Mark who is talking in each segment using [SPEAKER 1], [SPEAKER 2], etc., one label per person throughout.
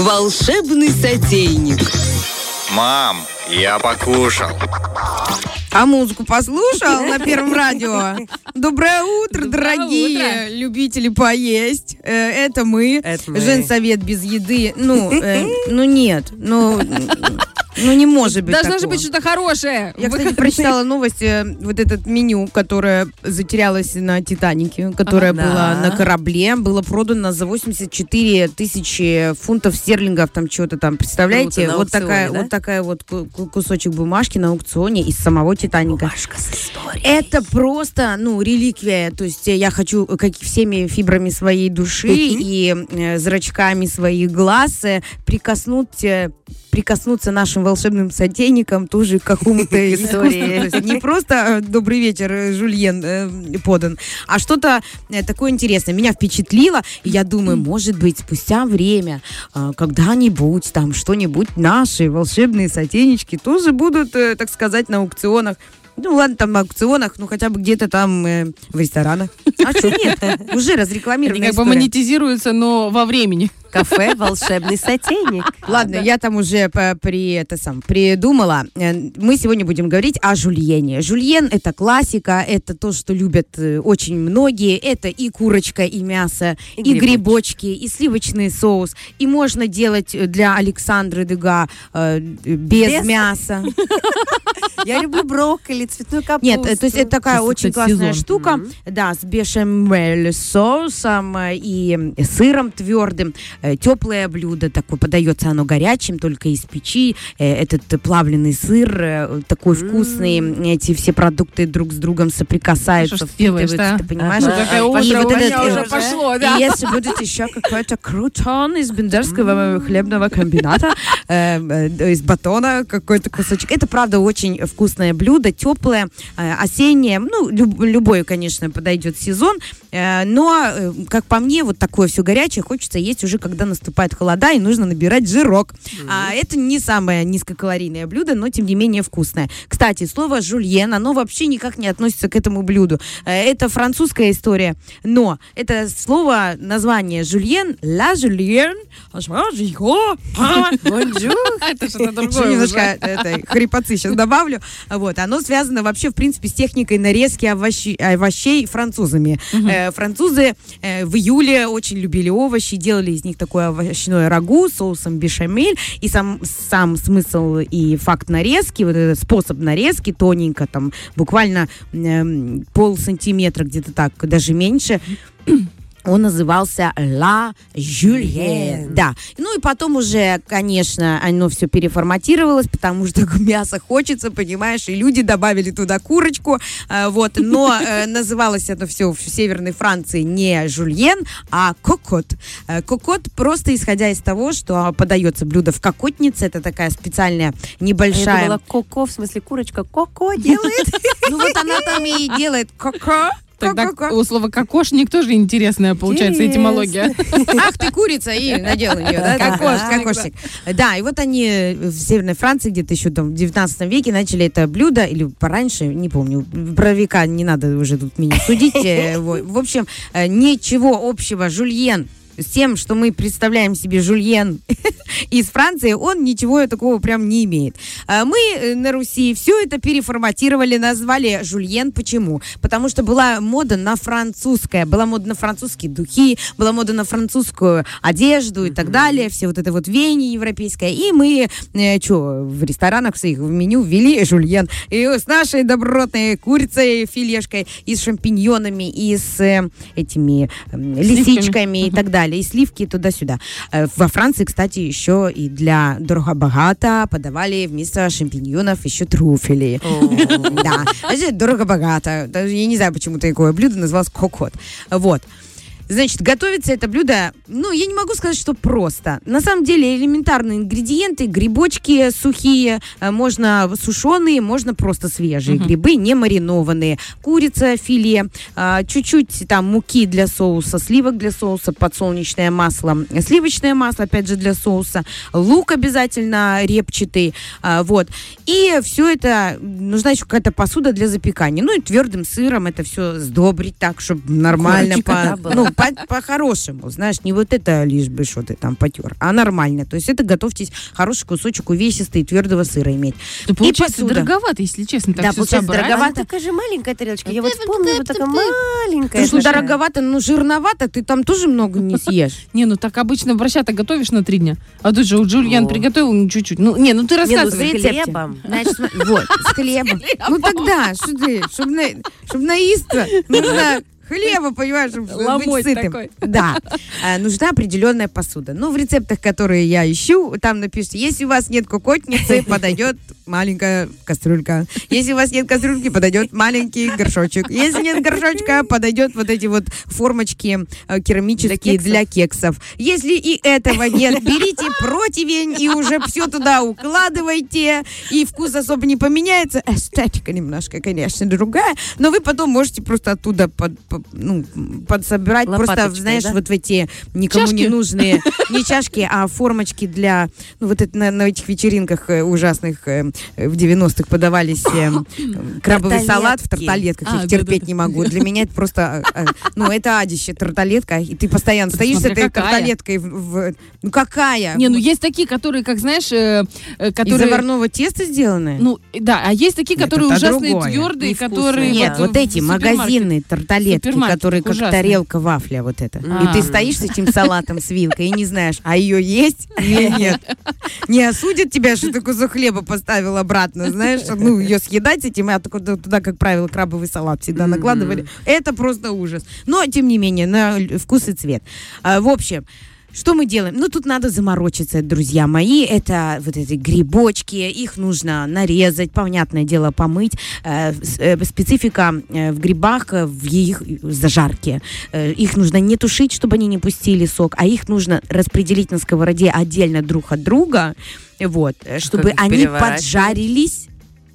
[SPEAKER 1] Волшебный сотейник.
[SPEAKER 2] Мам, я покушал.
[SPEAKER 3] А музыку послушал на Первом радио? Доброе утро,
[SPEAKER 4] Доброе
[SPEAKER 3] дорогие любители поесть. Э, Это мы.
[SPEAKER 5] Это мы.
[SPEAKER 3] Женсовет без еды. Ну, э, ну нет. Ну, ну не может быть
[SPEAKER 4] Должно же
[SPEAKER 3] такого.
[SPEAKER 4] быть что-то хорошее.
[SPEAKER 3] Я, кстати, прочитала новость, э, вот этот меню, которое затерялось на Титанике, которое
[SPEAKER 5] Ага.
[SPEAKER 3] было
[SPEAKER 5] Да.
[SPEAKER 3] на корабле, было продано за 84 тысячи фунтов стерлингов, там что-то там, представляете?
[SPEAKER 5] Круто, на
[SPEAKER 3] вот,
[SPEAKER 5] аукционе,
[SPEAKER 3] такая,
[SPEAKER 5] да?
[SPEAKER 3] вот такая вот ку- ку- кусочек бумажки на аукционе из самого Титаника.
[SPEAKER 5] Бумажка с историей.
[SPEAKER 3] Это просто, ну, реликвия. То есть э, я хочу, э, как и всеми фибрами своей души и э, зрачками своих глаз э, прикоснуть, э, прикоснуться нашим волшебным сотейникам тоже к какому-то истории. Не просто э, «Добрый вечер, э, Жульен» э, подан, а что-то такое интересное. Меня впечатлило, и я думаю, может быть, спустя время, когда-нибудь там что-нибудь наши волшебные сотейнички тоже будут, так сказать, на аукционах. Ну ладно, там на аукционах, ну хотя бы где-то там э, в ресторанах. А что нет? Уже
[SPEAKER 4] Они
[SPEAKER 3] разрекламированная
[SPEAKER 4] как бы
[SPEAKER 3] история.
[SPEAKER 4] монетизируются, но во времени.
[SPEAKER 5] Кафе «Волшебный сотейник».
[SPEAKER 3] Ладно, я там уже при, это сам, придумала. Э, Мы сегодня будем говорить о жульене. Жульен – это классика, это то, что любят э, очень многие. Это и курочка, и мясо, и,
[SPEAKER 5] И
[SPEAKER 3] грибочки, и сливочный соус. И можно делать э, для Александры Дега э, без,
[SPEAKER 5] Без?
[SPEAKER 3] мяса.
[SPEAKER 5] Я люблю брокколи, цветную капусту.
[SPEAKER 3] Нет, то есть это такая очень классная штука, да, с бешамель соусом и сыром твердым. Э, Теплое блюдо, такое подается оно горячим, только из печи. Э, Этот плавленый сыр э, такой вкусный, эти все продукты друг с другом соприкасаются,
[SPEAKER 4] Что делаешь,
[SPEAKER 3] впитываются,
[SPEAKER 4] да?
[SPEAKER 3] ты понимаешь?
[SPEAKER 5] Ага.
[SPEAKER 4] Такая
[SPEAKER 5] И
[SPEAKER 3] вот этот,
[SPEAKER 4] уже
[SPEAKER 3] э,
[SPEAKER 4] пошло,
[SPEAKER 3] И
[SPEAKER 4] да.
[SPEAKER 3] если будет еще какой-то крутон из бендерского хлебного комбината, э, э, из батона какой-то кусочек. Это, правда, очень вкусное блюдо, теплое, э, осеннее. Ну, люб- любой, конечно, подойдет сезон. Э, но, э, как по мне, вот такое все горячее хочется есть уже, когда наступает холода, и нужно набирать жирок. А это не самое низкокалорийное блюдо, но, тем не менее, вкусное. Кстати, слово «жульен», оно вообще никак не относится к этому блюду. Э, Это французская история, но это слово, название «жульен», «ла жульен».
[SPEAKER 4] Это что-то другое
[SPEAKER 3] немножко этой хрипотцы сейчас добавлю. Вот, оно связано вообще, в принципе, с техникой нарезки овощей французами. Э, французы э, в июле очень любили овощи, делали из них такое овощное рагу с соусом бешамель. И сам, сам смысл и факт нарезки, вот этот способ нарезки тоненько, там буквально эм, пол сантиметра где-то так, даже меньше, он назывался «Ла Жюльен». Да. Ну и потом уже, конечно, оно все переформатировалось, потому что мясо хочется, понимаешь, и люди добавили туда курочку, э, вот. Но э, называлось это все в Северной Франции не «Жульен», а «Кокот». Э, «Кокот» просто исходя из того, что подается блюдо в кокотнице, это такая специальная
[SPEAKER 5] А Я
[SPEAKER 3] небольшая...
[SPEAKER 5] думала, коко, в смысле курочка, коко делает.
[SPEAKER 3] Ну вот она там и делает «коко».
[SPEAKER 4] Тогда
[SPEAKER 3] «Ко-ко-ко».
[SPEAKER 4] у слова кокошник тоже интересная получается
[SPEAKER 5] Интересно.
[SPEAKER 4] этимология.
[SPEAKER 3] Ах ты курица, и надел на нее, да?
[SPEAKER 4] Кокошник,
[SPEAKER 3] Ага. Кокошник. Да, и вот они в Северной Франции где-то еще там в 19 веке начали это блюдо, или пораньше, не помню, про века не надо уже тут меня судить. Э, В общем, э, ничего общего жульен с тем, что мы представляем себе жульен из Франции, он ничего такого прям не имеет. А Мы э, на Руси все это переформатировали, назвали жульен. Почему? Потому что была мода на французское, была мода на французские духи, была мода на французскую одежду и так далее, все вот это вот веяние европейское. И мы, что, в ресторанах своих в меню ввели жульен. И с нашей добротной курицей, филешкой, и с шампиньонами, и с э, этими э, лисичками и так далее, и сливки туда-сюда. Э, Во Франции, кстати, еще и для дорого-богато подавали вместо шампиньонов еще трюфели. Да, значит, дорого-богато. Я не знаю, почему такое блюдо называлось кокот. Вот. Значит, готовится это блюдо, ну, я не могу сказать, что просто. На самом деле элементарные ингредиенты, грибочки сухие, э, можно сушеные, можно просто свежие грибы, не маринованные, курица, филе, а, чуть-чуть там муки для соуса, сливок для соуса, подсолнечное масло, сливочное масло, опять же, для соуса, лук обязательно репчатый, а, вот. И все это, нужна еще какая-то посуда для запекания. Ну и твердым сыром это все сдобрить так, чтобы нормально,
[SPEAKER 5] Корочка,
[SPEAKER 3] по-
[SPEAKER 5] да,
[SPEAKER 3] ну, по-хорошему, знаешь, не вот это лишь бы что ты там потер, а нормально. То есть это готовьтесь хороший кусочек увесистый твердого сыра иметь.
[SPEAKER 4] Это получается дороговато, если честно, так
[SPEAKER 3] Да, получается дороговато.
[SPEAKER 5] Она такая же маленькая тарелочка. Я вот помню, вот такая маленькая.
[SPEAKER 3] Потому что
[SPEAKER 5] такая.
[SPEAKER 3] дороговато, ну жирновато, ты там тоже много не съешь.
[SPEAKER 4] Не, ну так обычно борща-то готовишь на три дня. А тут же у Джульян приготовил ну, чуть-чуть. Ну, не, ну ты
[SPEAKER 5] Не, ну, с
[SPEAKER 4] рассказывай.
[SPEAKER 3] рецепте.
[SPEAKER 5] хлебом.
[SPEAKER 3] Значит, вот, с хлебом. Ну тогда, что ты, чтобы на, чтоб наисться, нужно хлеба, понимаешь, чтобы
[SPEAKER 4] Ломоть
[SPEAKER 3] быть сытым.
[SPEAKER 4] такой.
[SPEAKER 3] Да, А, нужна определенная посуда. Ну, в рецептах, которые я ищу, там напишите, если у вас нет кукотницы, подойдет маленькая кастрюлька. Если у вас нет кастрюльки, подойдет маленький горшочек. Если нет горшочка, подойдет вот эти вот формочки э, керамические
[SPEAKER 5] Для
[SPEAKER 3] для кексов. Если и этого нет, берите противень и уже все туда укладывайте, и вкус особо не поменяется. Эстетика немножко, конечно, другая, но вы потом можете просто оттуда под, по- ну, подсобирать, просто, знаешь,
[SPEAKER 5] да?
[SPEAKER 3] вот в эти никому
[SPEAKER 4] Чашки?
[SPEAKER 3] не нужные, не чашки, а формочки для, ну, вот это на, на этих вечеринках э, ужасных э, в 90-х подавались э, крабовый салат в тарталетках,
[SPEAKER 4] А,
[SPEAKER 3] их
[SPEAKER 4] да-да-да.
[SPEAKER 3] терпеть не могу. Для меня это просто, э, ну, это адище, тарталетка, и ты постоянно стоишь с этой тарталеткой в, в- ну, какая?
[SPEAKER 4] Не, ну есть такие, которые, как знаешь, э, э,
[SPEAKER 3] Из
[SPEAKER 4] которые...
[SPEAKER 3] заварного теста сделанное?
[SPEAKER 4] Ну, да, а есть такие, которые ужасные, твердые, которые...
[SPEAKER 3] Нет,
[SPEAKER 4] вот
[SPEAKER 3] эти магазинные тарталетки,
[SPEAKER 4] Супермаркет,
[SPEAKER 3] которые как
[SPEAKER 4] ужасные.
[SPEAKER 3] тарелка вафля вот это.
[SPEAKER 4] А.
[SPEAKER 3] И ты стоишь с этим салатом с вилкой и не знаешь, а ее есть или нет. Не осудят тебя, что ты кусок хлеба поставил обратно, знаешь, ну, ее съедать этим, а туда, как правило, крабовый салат всегда накладывали. Это просто ужас. Но, тем не менее, на вкус и цвет. А, В общем, что мы делаем? Ну, тут надо заморочиться, друзья мои. Это вот эти грибочки, их нужно нарезать, понятное дело, помыть. Э, э, специфика э, в грибах, в их зажарке. Э, их нужно не тушить, чтобы они не пустили сок, а их нужно распределить на сковороде отдельно друг от друга, вот, чтобы они поджарились.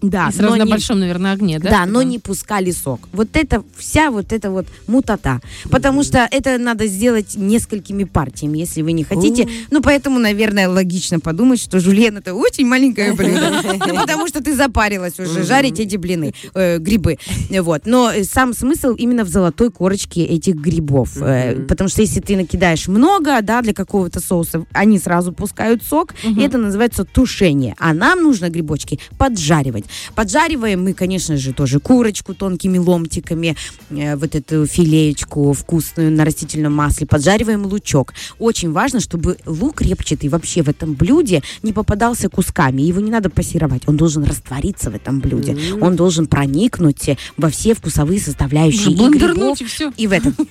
[SPEAKER 3] Да,
[SPEAKER 4] И сразу на
[SPEAKER 3] не-
[SPEAKER 4] большом, наверное, огне, да?
[SPEAKER 3] да, но не пускали сок. Вот это вся вот эта вот мутата. Потому что это надо сделать несколькими партиями, если вы не хотите. Ну, поэтому, наверное, логично подумать, что жульен это очень маленькое блюдо. Ну, потому что ты запарилась уже жарить эти блины, э, грибы. Вот. Но сам смысл именно в золотой корочке этих грибов. Э, Потому что если ты накидаешь много, да, для какого-то соуса, они сразу пускают сок, и это называется тушение. А нам нужно грибочки поджаривать. Поджариваем мы, конечно же, тоже курочку тонкими ломтиками, э, вот эту филеечку вкусную на растительном масле. Поджариваем лучок. Очень важно, чтобы лук репчатый вообще в этом блюде не попадался кусками. Его не надо пассировать. Он должен раствориться в этом блюде. Он должен проникнуть во все вкусовые составляющие и грибов,
[SPEAKER 4] и все.
[SPEAKER 3] и в этом.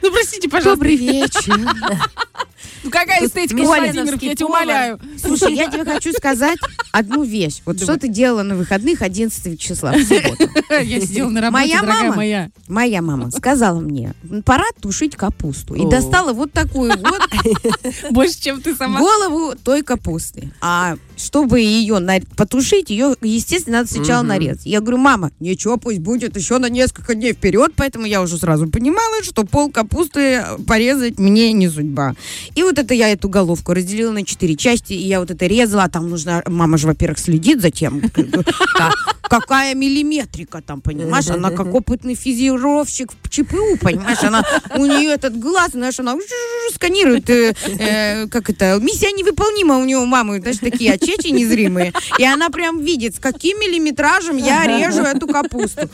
[SPEAKER 4] Ну, простите, пожалуйста.
[SPEAKER 3] Добрый вечер.
[SPEAKER 4] Ну, какая эстетика,
[SPEAKER 5] Мишленовский
[SPEAKER 4] Владимир, я тебя умоляю.
[SPEAKER 3] Слушай, я тебе хочу сказать одну вещь. Вот что ты делала на выходных 11 числа в субботу?
[SPEAKER 4] Я сидела на работе,
[SPEAKER 3] Моя мама?
[SPEAKER 4] моя.
[SPEAKER 3] Моя мама сказала мне, пора тушить капусту. И достала вот такую вот
[SPEAKER 4] Больше, чем ты сама.
[SPEAKER 3] голову той капусты. А чтобы ее потушить, ее, естественно, надо сначала нарезать. Я говорю, мама, ничего, пусть будет еще на несколько дней вперед, поэтому я уже сразу понимала, что пол капусты порезать мне не судьба. И вот это я эту головку разделила на четыре части, и я вот это резала, а там нужно, мама же, во-первых, следит за тем, как- какая миллиметрика там, понимаешь, она как опытный физировщик в ЧПУ, понимаешь, она, у нее этот глаз, знаешь, она сканирует, э, э, как это, миссия невыполнима у нее у мамы, знаешь, такие очечи незримые, и она прям видит, с каким миллиметражем я режу эту капусту.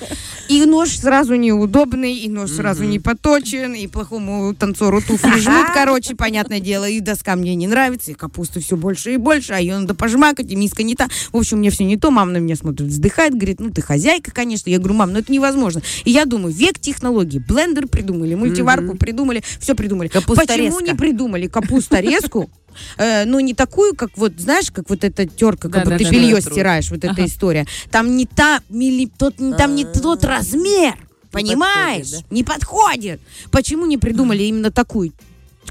[SPEAKER 3] И нож сразу неудобный, и нож сразу не поточен, и плохому танцору туфли жмут, короче, понятное дело, и доска мне не нравится, и капусты все больше и больше, а ее надо пожмакать, и миска не та. В общем, мне все не то, мама на меня смотрит, вздыхает, говорит, ну ты хозяйка, конечно. Я говорю, мам, ну это невозможно. И я думаю, век технологий, блендер придумали, мультиварку придумали, все придумали. Почему не придумали капусторезку? Э, ну, не такую, как вот, знаешь, как вот эта терка, как будто ты
[SPEAKER 4] Да-да-да.
[SPEAKER 3] белье
[SPEAKER 5] Труд.
[SPEAKER 3] стираешь, вот эта история. Там не та, милли, тот, там не тот размер, понимаешь?
[SPEAKER 5] подходит,
[SPEAKER 3] Не подходит. Почему не придумали именно такую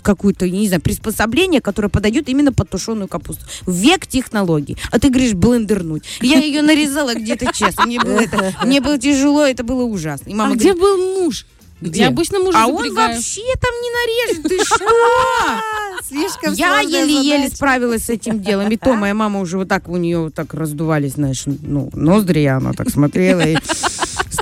[SPEAKER 3] какую-то, я не знаю, приспособление, которое подойдет именно под тушеную капусту. Век технологий. А ты говоришь блендернуть. Я ее нарезала где-то честно. Мне было, это, мне было тяжело, это было ужасно. И
[SPEAKER 4] А
[SPEAKER 3] мама
[SPEAKER 4] где
[SPEAKER 3] говорит,
[SPEAKER 4] был муж?
[SPEAKER 3] Где?
[SPEAKER 4] Я обычно мужа
[SPEAKER 3] а он
[SPEAKER 4] запрягаю.
[SPEAKER 3] вообще там не нарежет, ты что?
[SPEAKER 5] Слишком
[SPEAKER 3] Я еле-еле справилась с этим делом. И то моя мама уже вот так у нее вот так раздувались, знаешь, ну, ноздри, она так смотрела и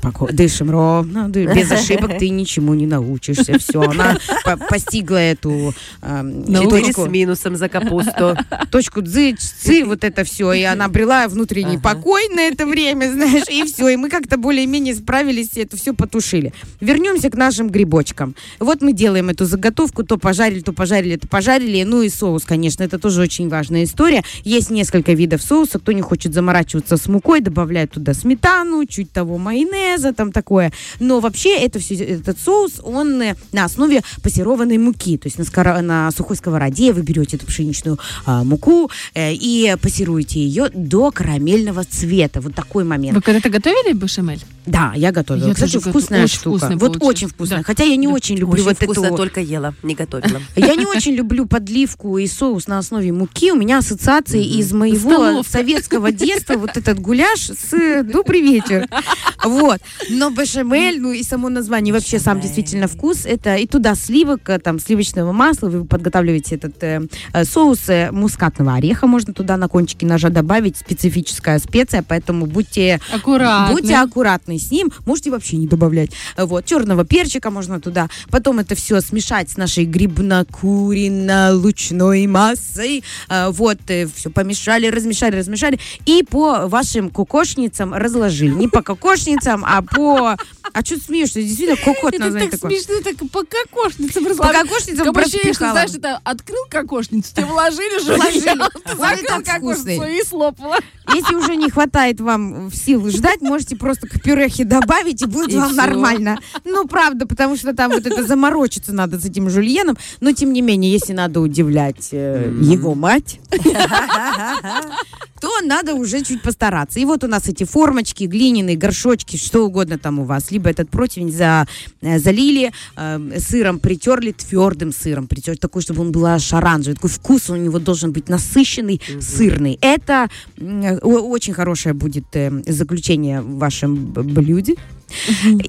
[SPEAKER 3] спокойно, дышим ровно, без ошибок ты ничему не научишься. Все, она по- постигла эту
[SPEAKER 5] Четыре
[SPEAKER 3] точку,
[SPEAKER 5] с минусом за капусту.
[SPEAKER 3] точку дзы, ци, вот это все, и она обрела внутренний
[SPEAKER 5] Ага.
[SPEAKER 3] покой на это время, знаешь, и все, и мы как-то более-менее справились, и это все потушили. Вернемся к нашим грибочкам. Вот мы делаем эту заготовку, то пожарили, то пожарили, то пожарили, ну и соус, конечно, это тоже очень важная история. Есть несколько видов соуса, кто не хочет заморачиваться с мукой, добавляет туда сметану, чуть того майонеза, там такое. Но вообще это все, этот соус, он э, на основе пассерованной муки, то есть на, скоро- на сухой сковороде вы берете эту пшеничную а, муку э, и пассируете ее до карамельного цвета. Вот такой момент.
[SPEAKER 4] Вы когда-то готовили бешамель?
[SPEAKER 3] Да, я готовила.
[SPEAKER 4] Я
[SPEAKER 3] Кстати, вкусная
[SPEAKER 4] очень
[SPEAKER 3] штука. вот
[SPEAKER 4] получился.
[SPEAKER 3] очень вкусная.
[SPEAKER 4] Да.
[SPEAKER 3] Хотя я не
[SPEAKER 4] Да.
[SPEAKER 3] очень люблю
[SPEAKER 5] Очень
[SPEAKER 3] вот
[SPEAKER 5] вкусно,
[SPEAKER 3] эту...
[SPEAKER 5] только ела, не готовила.
[SPEAKER 3] Я не очень люблю подливку и соус на основе муки. У меня ассоциации из моего советского детства. Вот этот гуляш с «Добрый вечер». Вот. Но бешамель, ну и само название, вообще сам действительно вкус. Это и туда сливок, э, там сливочного масла. Вы подготавливаете этот э, э, соус э, мускатного ореха. Можно туда на кончике ножа добавить. Специфическая специя, поэтому будьте
[SPEAKER 4] Аккуратно.
[SPEAKER 3] Будьте аккуратны с ним, можете вообще не добавлять. Вот, черного перчика можно туда. Потом это все смешать с нашей грибно-курино-лучной массой. Вот, все помешали, размешали, размешали. И по вашим кокошницам разложили. Не по кокошницам, а по... А что ты смеешься? Действительно, кокот
[SPEAKER 4] Это так
[SPEAKER 3] такое.
[SPEAKER 4] смешно, так по кокошницам
[SPEAKER 3] По
[SPEAKER 4] разложили.
[SPEAKER 3] кокошницам
[SPEAKER 4] ощущение, что,
[SPEAKER 3] проспихала.
[SPEAKER 4] знаешь, это открыл кокошницу, тебе вложили
[SPEAKER 3] и
[SPEAKER 4] закрыл кокошницу и слопала.
[SPEAKER 3] Если уже не хватает вам сил ждать, можете просто к пюрехе добавить, и будет
[SPEAKER 5] И
[SPEAKER 3] вам нормально. Ну, правда, потому что там вот это заморочиться надо с этим жульеном. Но, тем не менее, если надо удивлять э, его мать, надо уже чуть постараться. И вот у нас эти формочки, глиняные, горшочки, что угодно там у вас. Либо этот противень за, э, залили, э, сыром притерли, твердым сыром притерли, такой, чтобы он был аж оранжевый. Такой вкус у него должен быть насыщенный, сырный. Это о- очень хорошее будет э, заключение в вашем б-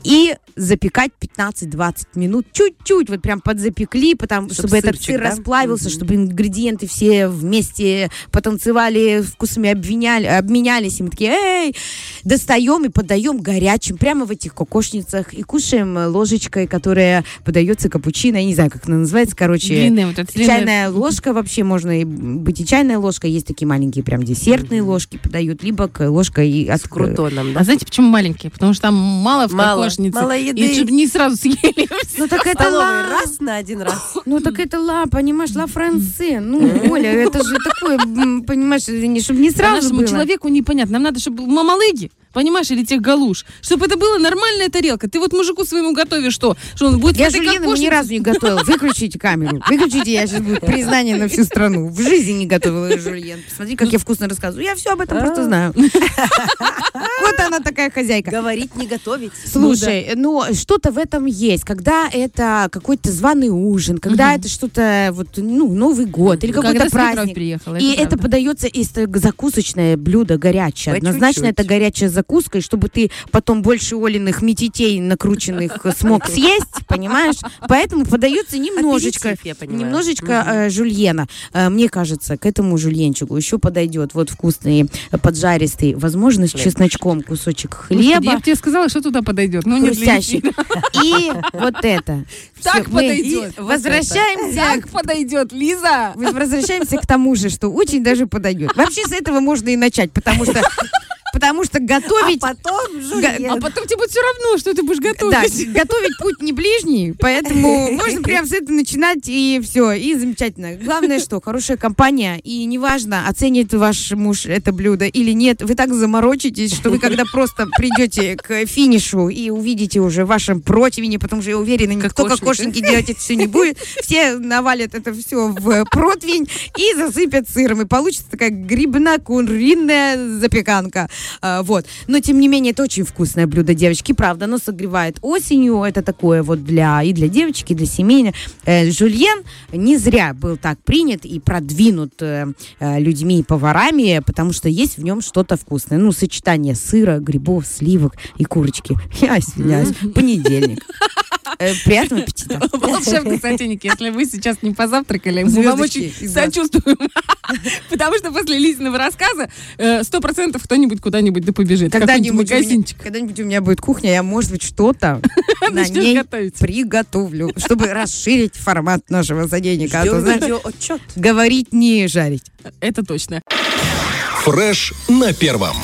[SPEAKER 3] И запекать 15-20 минут. Чуть-чуть, вот прям подзапекли, потому,
[SPEAKER 5] Чтоб
[SPEAKER 3] чтобы этот сыр
[SPEAKER 5] да?
[SPEAKER 3] расплавился,
[SPEAKER 5] Мгм.
[SPEAKER 3] чтобы ингредиенты все вместе потанцевали, вкусами обвиняли, обменялись. И мы такие, эй, достаем и подаем горячим прямо в этих кокошницах и кушаем ложечкой, которая подается капучино. Я не знаю, как она называется, короче.
[SPEAKER 4] Длинная вот эта длинная.
[SPEAKER 3] Чайная ложка вообще можно и быть и чайная ложка. Есть такие маленькие прям десертные ложки подают, либо ложка и от
[SPEAKER 5] С крутоном,
[SPEAKER 4] А
[SPEAKER 5] да?
[SPEAKER 4] знаете, почему маленькие? Потому что там мало в
[SPEAKER 5] Мало.
[SPEAKER 4] кокошнице.
[SPEAKER 5] Мало
[SPEAKER 4] И
[SPEAKER 5] еды.
[SPEAKER 4] чтобы не сразу съели.
[SPEAKER 3] Ну так это ла.
[SPEAKER 5] раз на один раз.
[SPEAKER 3] Ну так это ла, понимаешь, ла франце. Ну, Оля, это же такое, понимаешь, не, чтобы не сразу
[SPEAKER 4] нашему
[SPEAKER 3] было.
[SPEAKER 4] человеку непонятно. Нам надо, чтобы был мамалыги, понимаешь, или тех галуш. Чтобы это была нормальная тарелка. Ты вот мужику своему готовишь что? Что он будет
[SPEAKER 3] Я жульена ни разу не готовила. Выключите камеру. Выключите, я сейчас будет признание на всю страну. В жизни не готовила жульен. Посмотри, как я вкусно рассказываю. Я все об этом просто знаю. Вот она такая хозяйка.
[SPEAKER 5] Говорить, не готовить.
[SPEAKER 3] Слушай, ну что-то в этом есть, когда это какой-то званый ужин, когда это что-то вот ну Новый год или
[SPEAKER 4] Когда
[SPEAKER 3] какой-то праздник. И это подается из закусочное блюдо горячее. Однозначно это горячая закуска, и чтобы ты потом больше Олиных метитей накрученных смог съесть, понимаешь? Поэтому подается немножечко,
[SPEAKER 5] Аперитив,
[SPEAKER 3] немножечко э, жульена. Э, мне кажется, к этому жульенчику еще подойдет вот вкусный э, поджаристый, возможно, с
[SPEAKER 5] Хлебушек.
[SPEAKER 3] чесночком кусочек
[SPEAKER 4] Господи, Я
[SPEAKER 3] хлеба,
[SPEAKER 4] бы тебе сказала, что туда подойдет. Ну, не
[SPEAKER 3] хрустящий. И вот это.
[SPEAKER 4] Так
[SPEAKER 3] мы
[SPEAKER 4] подойдет.
[SPEAKER 3] Возвращаемся
[SPEAKER 4] Так подойдет, Лиза.
[SPEAKER 3] Мы возвращаемся к тому же, что очень даже подойдет. Вообще с этого можно и начать, потому что, потому что готовить...
[SPEAKER 5] А потом
[SPEAKER 4] А
[SPEAKER 5] жульен.
[SPEAKER 4] потом тебе будет все равно, что ты будешь
[SPEAKER 3] Да,
[SPEAKER 4] готовить.
[SPEAKER 3] готовить путь не ближний, поэтому можно прям с этого начинать и все, и замечательно. Главное, что хорошая компания, и неважно, оценит ваш муж это блюдо или нет, вы так заморочитесь, что вы когда просто придете к финишу и увидите уже в вашем противне, потому что я уверена, никто
[SPEAKER 5] Кокошник.
[SPEAKER 3] кокошники делать это все не будет, все навалят это все в противень и засыпят сыром, и получится такая грибно-куриная запеканка. А, вот. Но, тем не менее, это очень вкусное блюдо, девочки, правда. Оно согревает осенью. Это такое вот для и для девочки, и для семейного. Э, жульен не зря был так принят и продвинут э, э, людьми и поварами, потому что есть в нем что-то вкусное. Ну, сочетание сыра, грибов, сливок и курочки. Я извиняюсь. Понедельник. Э, Приятного аппетита.
[SPEAKER 4] Волшебный сотейник, если вы сейчас не позавтракали, мы вам очень сочувствуем. Потому что после Лизиного рассказа э, сто процентов кто-нибудь куда-нибудь да побежит.
[SPEAKER 3] Когда-нибудь у, меня,
[SPEAKER 4] магазинчик.
[SPEAKER 3] когда-нибудь у меня будет кухня, я, может быть, что-то на ней приготовлю, чтобы расширить формат нашего задейника. А говорить не жарить.
[SPEAKER 4] Это точно.
[SPEAKER 6] Фреш на первом.